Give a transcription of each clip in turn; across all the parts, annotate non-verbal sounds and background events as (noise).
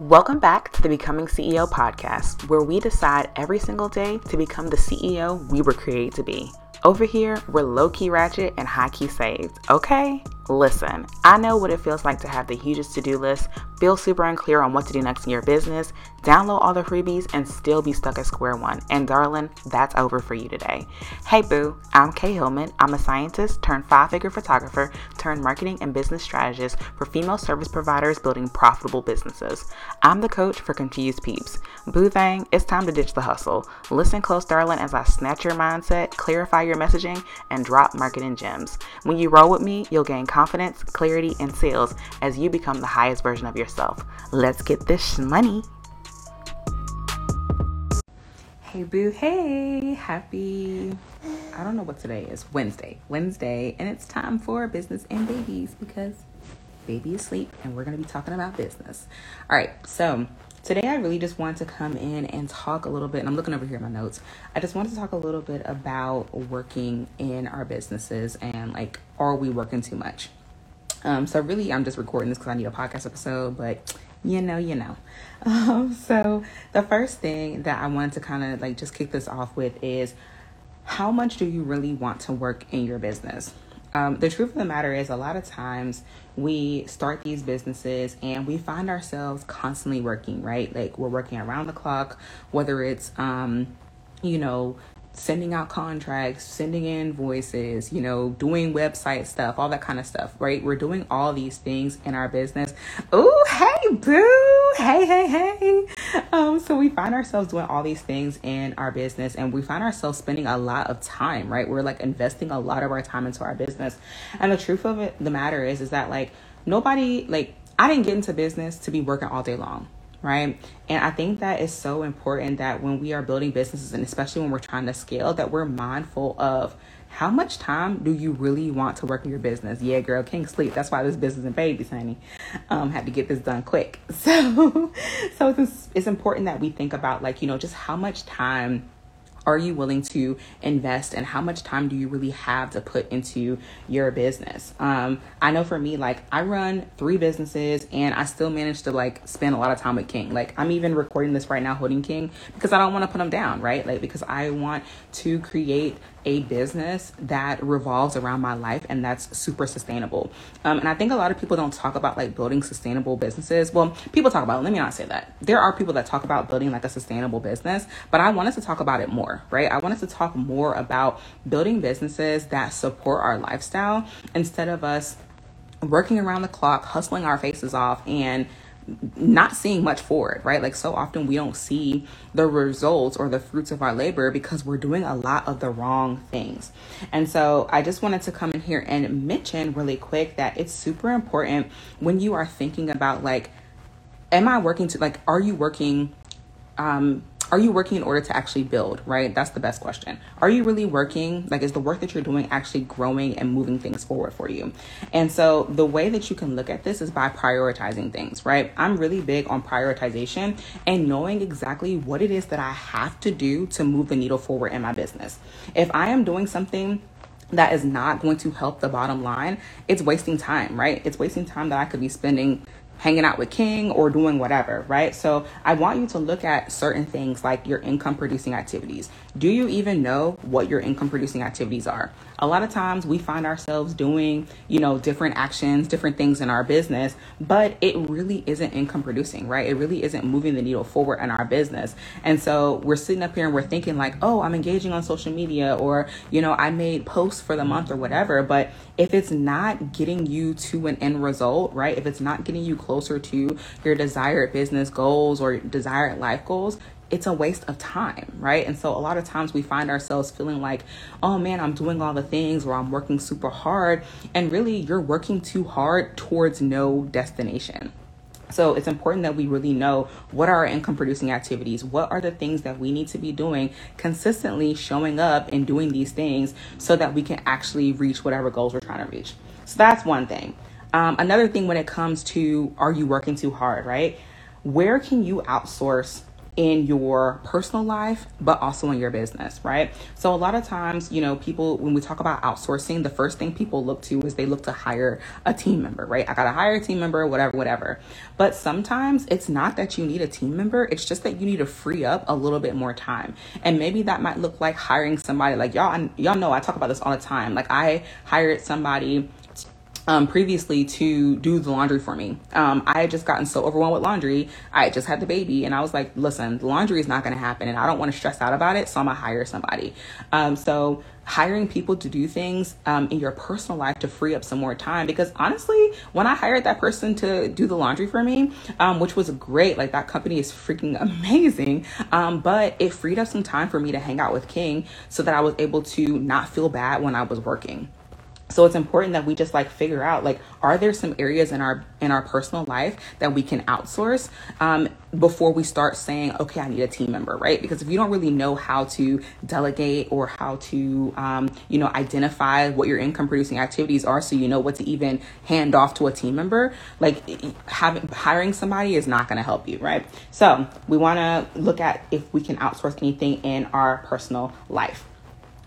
Welcome back to the Becoming CEO podcast, where we decide every single day to become the CEO we were created to be. Over here, we're low key ratchet and high key saved, okay? Listen, I know what it feels like to have the hugest to do list, feel super unclear on what to do next in your business, download all the freebies, and still be stuck at square one. And darling, that's over for you today. Hey boo, I'm Kay Hillman. I'm a scientist turned five figure photographer turned marketing and business strategist for female service providers building profitable businesses. I'm the coach for confused peeps. Boo thang, it's time to ditch the hustle. Listen close, darling, as I snatch your mindset, clarify your messaging, and drop marketing gems. When you roll with me, you'll gain confidence, clarity, and sales as you become the highest version of yourself. Let's get this money. Hey, boo. Hey, happy. I don't know what today is. Wednesday. Wednesday. And it's time for business and babies because baby is asleep and we're going to be talking about business. All right. So, today I really just wanted to come in and talk a little bit. And I'm looking over here at my notes. I just wanted to talk a little bit about working in our businesses and like, are we working too much? Um, so really, I'm just recording this because I need a podcast episode, but you know, you know. (laughs) Um, so the first thing that I wanted to kind of like just kick this off with is how much do you really want to work in your business? Um, the truth of the matter is, a lot of times we start these businesses and we find ourselves constantly working, right? Like we're working around the clock, whether it's, um, you know, sending out contracts, sending invoices, you know, doing website stuff, all that kind of stuff, right? We're doing all these things in our business. Oh, hey, boo. Hey, hey, hey. Um, so we find ourselves doing all these things in our business and we find ourselves spending a lot of time, right? We're like investing a lot of our time into our business. And the truth of it, the matter is, is that like nobody, like, I didn't get into business to be working all day long right? And I think that is so important that when we are building businesses and especially when we're trying to scale, that we're mindful of how much time do you really want to work in your business? Yeah, girl, can't sleep. That's why this business and babies, honey. Um, had to get this done quick. (laughs) So, so it's, it's important that we think about like, you know, just how much time are you willing to invest and how much time do you really have to put into your business um, i know for me like i run three businesses and i still manage to like spend a lot of time with king like i'm even recording this right now holding king because i don't want to put him down right like because i want to create a business that revolves around my life and that's super sustainable. Um, and I think a lot of people don't talk about like building sustainable businesses. Well, people talk about, let me not say that. There are people that talk about building like a sustainable business, but I wanted to talk about it more, right? I wanted to talk more about building businesses that support our lifestyle instead of us working around the clock, hustling our faces off and not seeing much for it, right? Like so often we don't see the results or the fruits of our labor because we're doing a lot of the wrong things. And so I just wanted to come in here and mention really quick that it's super important when you are thinking about like, am I working to like, are you working um are you working in order to actually build, right? That's the best question. Are you really working? Like, is the work that you're doing actually growing and moving things forward for you? And so, the way that you can look at this is by prioritizing things, right? I'm really big on prioritization and knowing exactly what it is that I have to do to move the needle forward in my business. If I am doing something that is not going to help the bottom line, it's wasting time, right? It's wasting time that I could be spending hanging out with King or doing whatever, right? So I want you to look at certain things like your income producing activities. Do you even know what your income producing activities are? A lot of times we find ourselves doing, you know, different actions, different things in our business, but it really isn't income producing, right? It really isn't moving the needle forward in our business. And so we're sitting up here and we're thinking like, "Oh, I'm engaging on social media or, you know, I made posts for the month or whatever." But if it's not getting you to an end result, right? If it's not getting you closer to your desired business goals or desired life goals, it's a waste of time, right? And so a lot of times we find ourselves feeling like, oh man, I'm doing all the things or I'm working super hard. And really, you're working too hard towards no destination. So it's important that we really know what are our income producing activities? What are the things that we need to be doing consistently showing up and doing these things so that we can actually reach whatever goals we're trying to reach. So that's one thing. Um, another thing when it comes to are you working too hard, right? Where can you outsource in your personal life, but also in your business, right? So a lot of times, you know, people, when we talk about outsourcing, the first thing people look to is they look to hire a team member, right? I got to hire a team member, whatever, whatever. But sometimes it's not that you need a team member. It's just that you need to free up a little bit more time. And maybe that might look like hiring somebody like y'all, y'all know I talk about this all the time. Like I hired somebody um, previously to do the laundry for me. Um, I had just gotten so overwhelmed with laundry. I just had the baby, and I was like, listen, the laundry is not going to happen, and I don't want to stress out about it, so I'm going to hire somebody. Um, so, hiring people to do things um, in your personal life to free up some more time because honestly when i hired that person to do the laundry for me um, which was great like that company is freaking (laughs) amazing um, but it freed up some time for me to hang out with king so that i was able to not feel bad when i was working so it's important that we just like figure out like are there some areas in our in our personal life that we can outsource um, before we start saying okay i need a team member right? Because if you don't really know how to delegate or how to um, you know identify what your income producing activities are so you know what to even hand off to a team member like having hiring somebody is not going to help you right? So we want to look at if we can outsource anything in our personal life.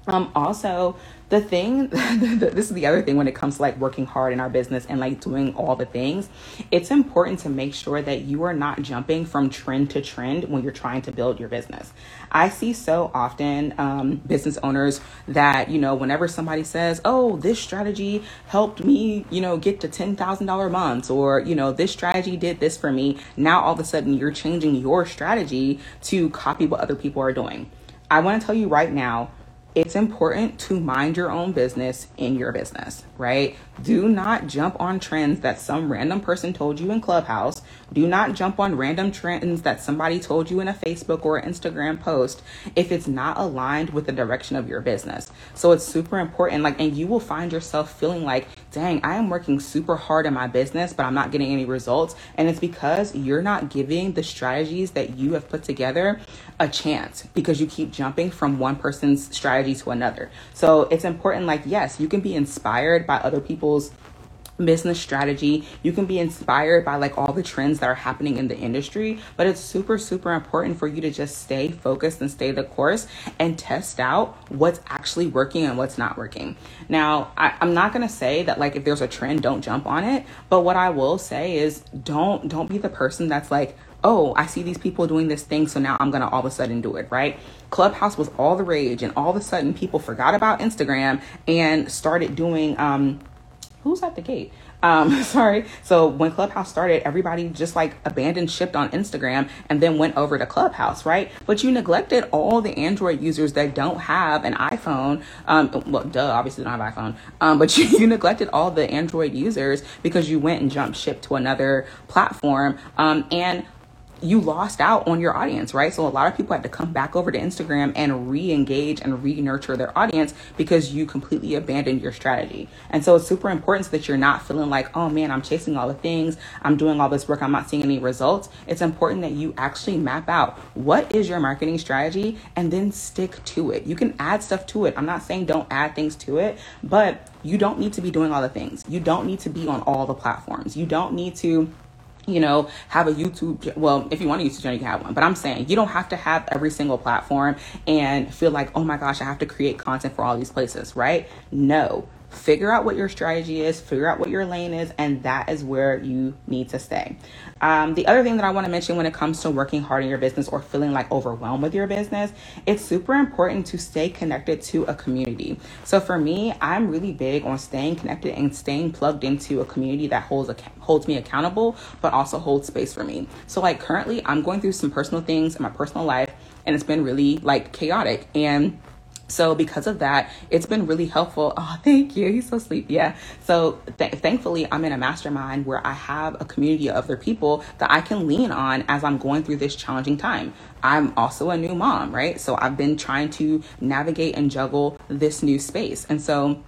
Um, also the thing (laughs) this is the other thing when it comes to like working hard in our business and like doing all the things it's important to make sure that you are not jumping from trend to trend when you're trying to build your business. I see so often um, business owners that you know whenever somebody says oh this strategy helped me you know get to $10000 months or you know this strategy did this for me now all of a sudden you're changing your strategy to copy what other people are doing. I want to tell you right now it's important to mind your own business in your business, right? Do not jump on trends that some random person told you in Clubhouse. Do not jump on random trends that somebody told you in a Facebook or Instagram post if it's not aligned with the direction of your business. So it's super important. Like, and you will find yourself feeling like, dang, I am working super hard in my business, but I'm not getting any results. And it's because you're not giving the strategies that you have put together a chance because you keep jumping from one person's strategy to another. So it's important, like, yes, you can be inspired by other people's business strategy. You can be inspired by like all the trends that are happening in the industry, but it's super, super important for you to just stay focused and stay the course and test out what's actually working and what's not working. Now, I, am not gonna say that like if there's a trend, don't jump on it, but what I will say is don't don't be the person that's like, oh, I see these people doing this thing, so now I'm gonna all of a sudden do it, right? Clubhouse was all the rage, and all of a sudden people forgot about Instagram and started doing um who's at the gate? Um, (laughs) sorry. So when Clubhouse started, everybody just like abandoned shipped on Instagram and then went over to Clubhouse, right? But you neglected all the Android users that don't have an iPhone. Um, well, duh, obviously don't have iPhone. Um, but (laughs) you, you neglected all the Android users because you went and jumped ship to another platform. Um, and you lost out on your audience, right? So a lot of people had to come back over to Instagram and re-engage and re-nurture their audience because you completely abandoned your strategy. And so it's super important so that you're not feeling like, oh man, I'm chasing all the things, I'm doing all this work, I'm not seeing any results. It's important that you actually map out what is your marketing strategy and then stick to it. You can add stuff to it. I'm not saying don't add things to it, but you don't need to be doing all the things. You don't need to be on all the platforms. You don't need to you know, have a YouTube. Well, if you want a YouTube channel, you can have one. But I'm saying you don't have to have every single platform and feel like, oh my gosh, I have to create content for all these places, right? No. Figure out what your strategy is, figure out what your lane is, and that is where you need to stay. Um, the other thing that I want to mention when it comes to working hard in your business or feeling like overwhelmed with your business, it's super important to stay connected to a community. So for me, I'm really big on staying connected and staying plugged into a community that holds a, holds me accountable, but also holds space for me. So like currently, I'm going through some personal things in my personal life, and it's been really like chaotic and so because of that, it's been really helpful. (laughs) Oh, thank you. He's so sleepy. Yeah. So th- thankfully, I'm in a mastermind where I have a community of other people that I can lean on as I'm going through this challenging time. I'm also a new mom, right? So I've been trying to navigate and juggle this new space. And so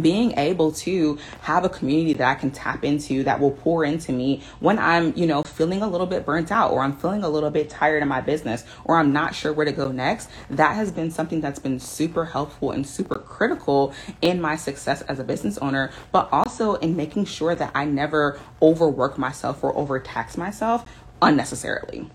being able to have a community that I can tap into that will pour into me when I'm, you know, feeling a little bit burnt out or I'm feeling a little bit tired in my business or I'm not sure where to go next, that has been something that's been super helpful and super critical in my success as a business owner, but also in making sure that I never overwork myself or overtax myself unnecessarily.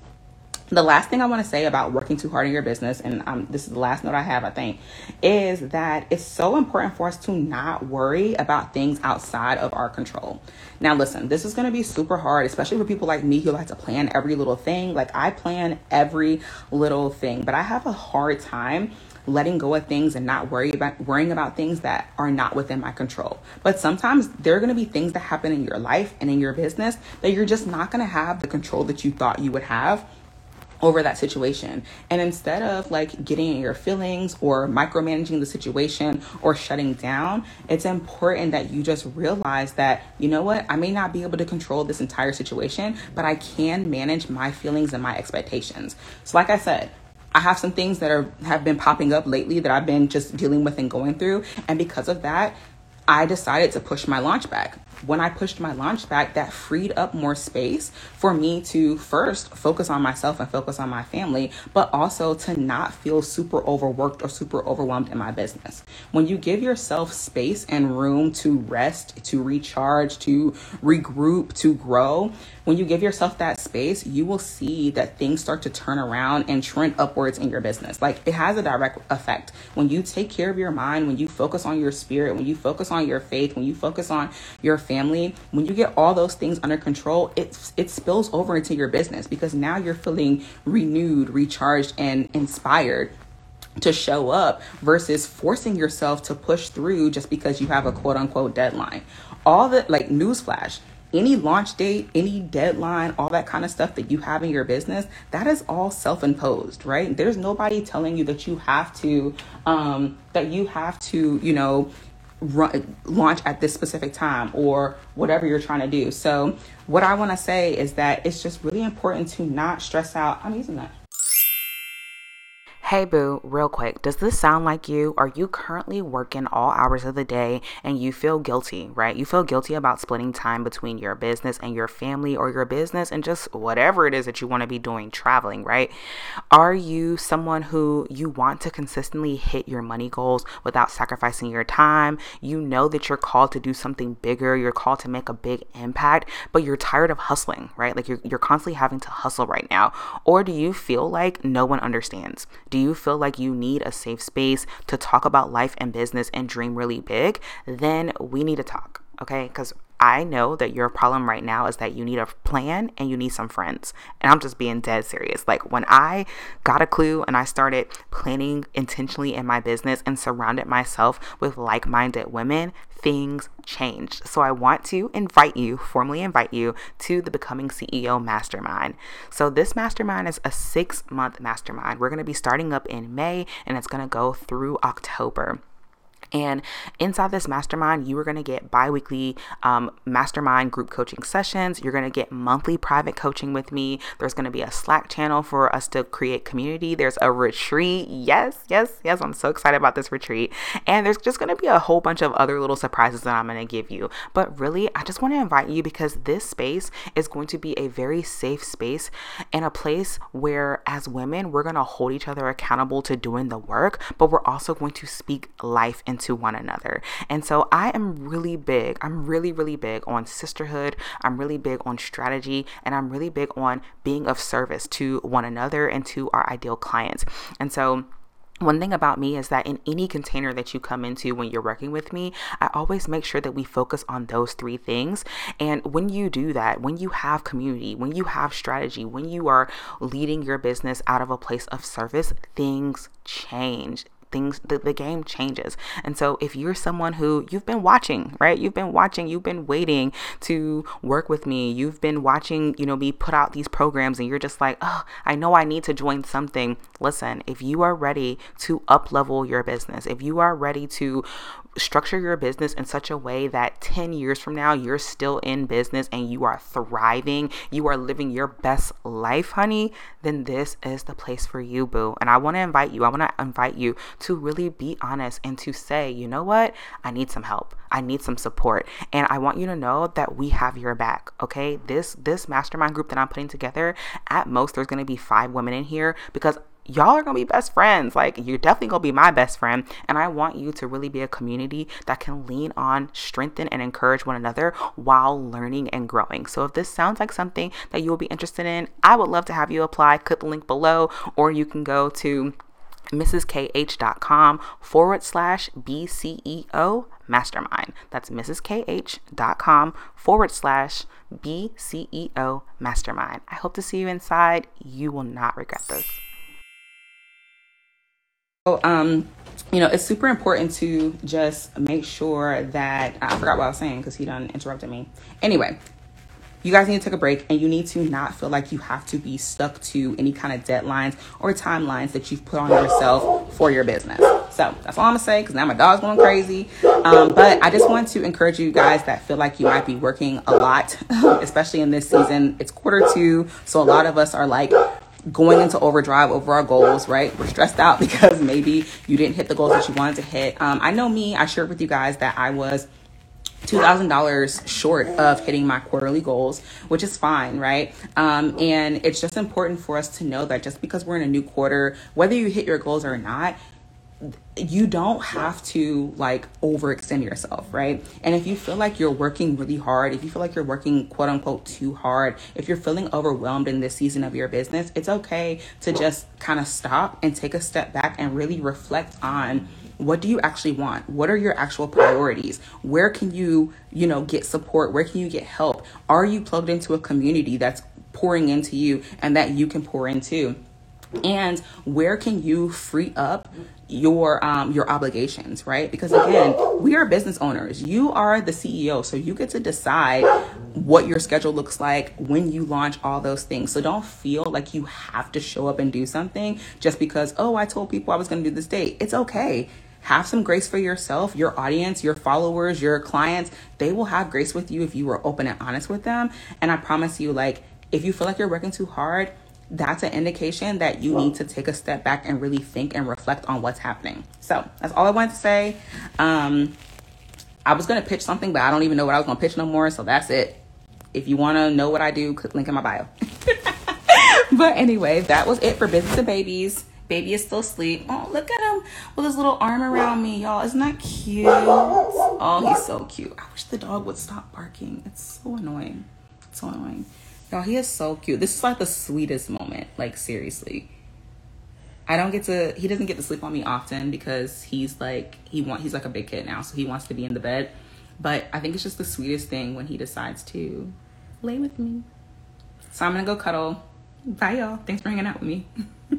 The last thing I want to say about working too hard in your business, and um, this is the last note I have, I think, is that it's so important for us to not worry about things outside of our control. Now, listen, this is going to be super hard, especially for people like me who like to plan every little thing. Like, I plan every little thing, but I have a hard time letting go of things and not worry about worrying about things that are not within my control. But sometimes there are going to be things that happen in your life and in your business that you're just not going to have the control that you thought you would have over that situation. And instead of like getting in your feelings or micromanaging the situation or shutting down, it's important that you just realize that, you know what, I may not be able to control this entire situation, but I can manage my feelings and my expectations. So, like I said, I have some things that are have been popping up lately that I've been just dealing with and going through. And because of that, I decided to push my launch back when I pushed my launch back, that freed up more space for me to first focus on myself and focus on my family, but also to not feel super overworked or super overwhelmed in my business. When you give yourself space and room to rest, to recharge, to regroup, to grow, when you give yourself that space, you will see that things start to turn around and trend upwards in your business. Like it has a direct effect. When you take care of your mind, when you focus on your spirit, when you focus on your faith, when you focus on your family, when you get all those things under control, it it spills over into your business because now you're feeling renewed, recharged, and inspired to show up versus forcing yourself to push through just because you have a quote unquote deadline. All the like newsflash, any launch date, any deadline, all that kind of stuff that you have in your business, that is all self-imposed, right? There's nobody telling you that you have to um that you have to, you know, run, launch at this specific time or whatever you're trying to do. So, what I want to say is that it's just really important to not stress out. I'm using that. Hey boo, real quick, does this sound like you? Are you currently working all hours of the day and you feel guilty, right? You feel guilty about splitting time between your business and your family or your business and just whatever it is that you want to be doing traveling, right? Are you someone who you want to consistently hit your money goals without sacrificing your time? You know that you're called to do something bigger, you're called to make a big impact, but you're tired of hustling, right? Like you're, you're constantly having to hustle right now. Or do you feel like no one understands? Do you feel like you need a safe space to talk about life and business and dream really big, then we need to talk, okay? Because I know that your problem right now is that you need a plan and you need some friends. And I'm just being dead serious. Like when I got a clue and I started planning intentionally in my business and surrounded myself with like minded women, things changed. So I want to invite you, formally invite you to the Becoming CEO Mastermind. So this mastermind is a six month mastermind. We're going to be starting up in May and it's going to go through October. And inside this mastermind, you are going to get bi weekly um, mastermind group coaching sessions. You're going to get monthly private coaching with me. There's going to be a Slack channel for us to create community. There's a retreat. Yes, yes, yes. I'm so excited about this retreat. And there's just going to be a whole bunch of other little surprises that I'm going to give you. But really, I just want to invite you because this space is going to be a very safe space and a place where, as women, we're going to hold each other accountable to doing the work, but we're also going to speak life into into one another. And so I am really big, I'm really, really big on sisterhood. I'm really big on strategy and I'm really big on being of service to one another and to our ideal clients. And so, one thing about me is that in any container that you come into when you're working with me, I always make sure that we focus on those three things. And when you do that, when you have community, when you have strategy, when you are leading your business out of a place of service, things change things the, the game changes. And so if you're someone who you've been watching right? You've been watching you've been waiting to work with me. You've been watching you know me put out these programs and you're just like oh i know i need to join something. Listen if you are ready to up level your business if you are ready to structure your business in such a way that 10 years from now you're still in business and you are thriving, you are living your best life, honey, then this is the place for you, boo. And I want to invite you, I want to invite you to really be honest and to say, you know what? I need some help. I need some support. And I want you to know that we have your back, okay? This this mastermind group that I'm putting together, at most there's to be 5 women in here because y'all are gonna be best friends. Like, you're definitely gonna be my best friend. And I want you to really be a community that can lean on, strengthen, and encourage one another while learning and growing. So, if this sounds like something that you will be interested in, I would love to have you apply. Click the link below, or you can go to mrskh.com forward slash BCEO mastermind. That's mrskh.com forward slash BCEO mastermind. I hope to see you inside. You will not regret this. So, um, you know, it's super important to just make sure that I forgot what I was saying because he done interrupted me. Anyway, you guys need to take a break and you need to not feel like you have to be stuck to any kind of deadlines or timelines that you've put on yourself for your business. So that's all I'm gonna say because now my dog's going crazy. Um, but I just want to encourage you guys that feel like you might be working a lot, (laughs) especially in this season. It's quarter two, so a lot of us are like going into overdrive over our goals, right? We're stressed out (laughs) because maybe you didn't hit the goals that you wanted to hit. Um, I know me, I shared with you guys that I was $2,000 short of hitting my quarterly goals, which is fine, right? Um, and it's just important for us to know that just because we're in a new quarter, whether you hit your goals or not, you don't have to like overextend yourself, right? And if you feel like you're working really hard, if you feel like you're working quote unquote too hard, if you're feeling overwhelmed in this season of your business, it's okay to just kind of stop and take a step back and really reflect on what do you actually want? What are your actual priorities? Where can you you know get support? Where can you get help? Are you plugged into a community that's pouring into you and that you can pour into? And where can you free up your um your obligations right? Because again we are business owners. You are the ceo so you get to decide what your schedule looks like when you launch all those things. So don't feel like you have to show up and do something just because oh i told people i was going to do this date. It's okay have some grace for yourself, your audience, your followers, your clients. They will have grace with you if you are open and honest with them. And I promise you, like, if you feel like you're working too hard, that's an indication that you need to take a step back and really think and reflect on what's happening. So that's all I wanted to say. Um, I was gonna pitch something, but I don't even know what I was gonna pitch no more. So that's it. If you wanna know what I do, click link in my bio. (laughs) but anyway, that was it for business and babies. Baby is still asleep. Oh, look at with his little arm around me, y'all. Isn't that cute? Oh, he's so cute. I wish the dog would stop barking. It's so annoying. It's so annoying. Y'all, he is so cute. This is like the sweetest moment. Like, seriously. I don't get to he doesn't get to sleep on me often because he's like he want he's like a big kid now, so he wants to be in the bed. But I think it's just the sweetest thing when he decides to lay with me. So I'm gonna go cuddle. Bye y'all. Thanks for hanging out with me. (laughs)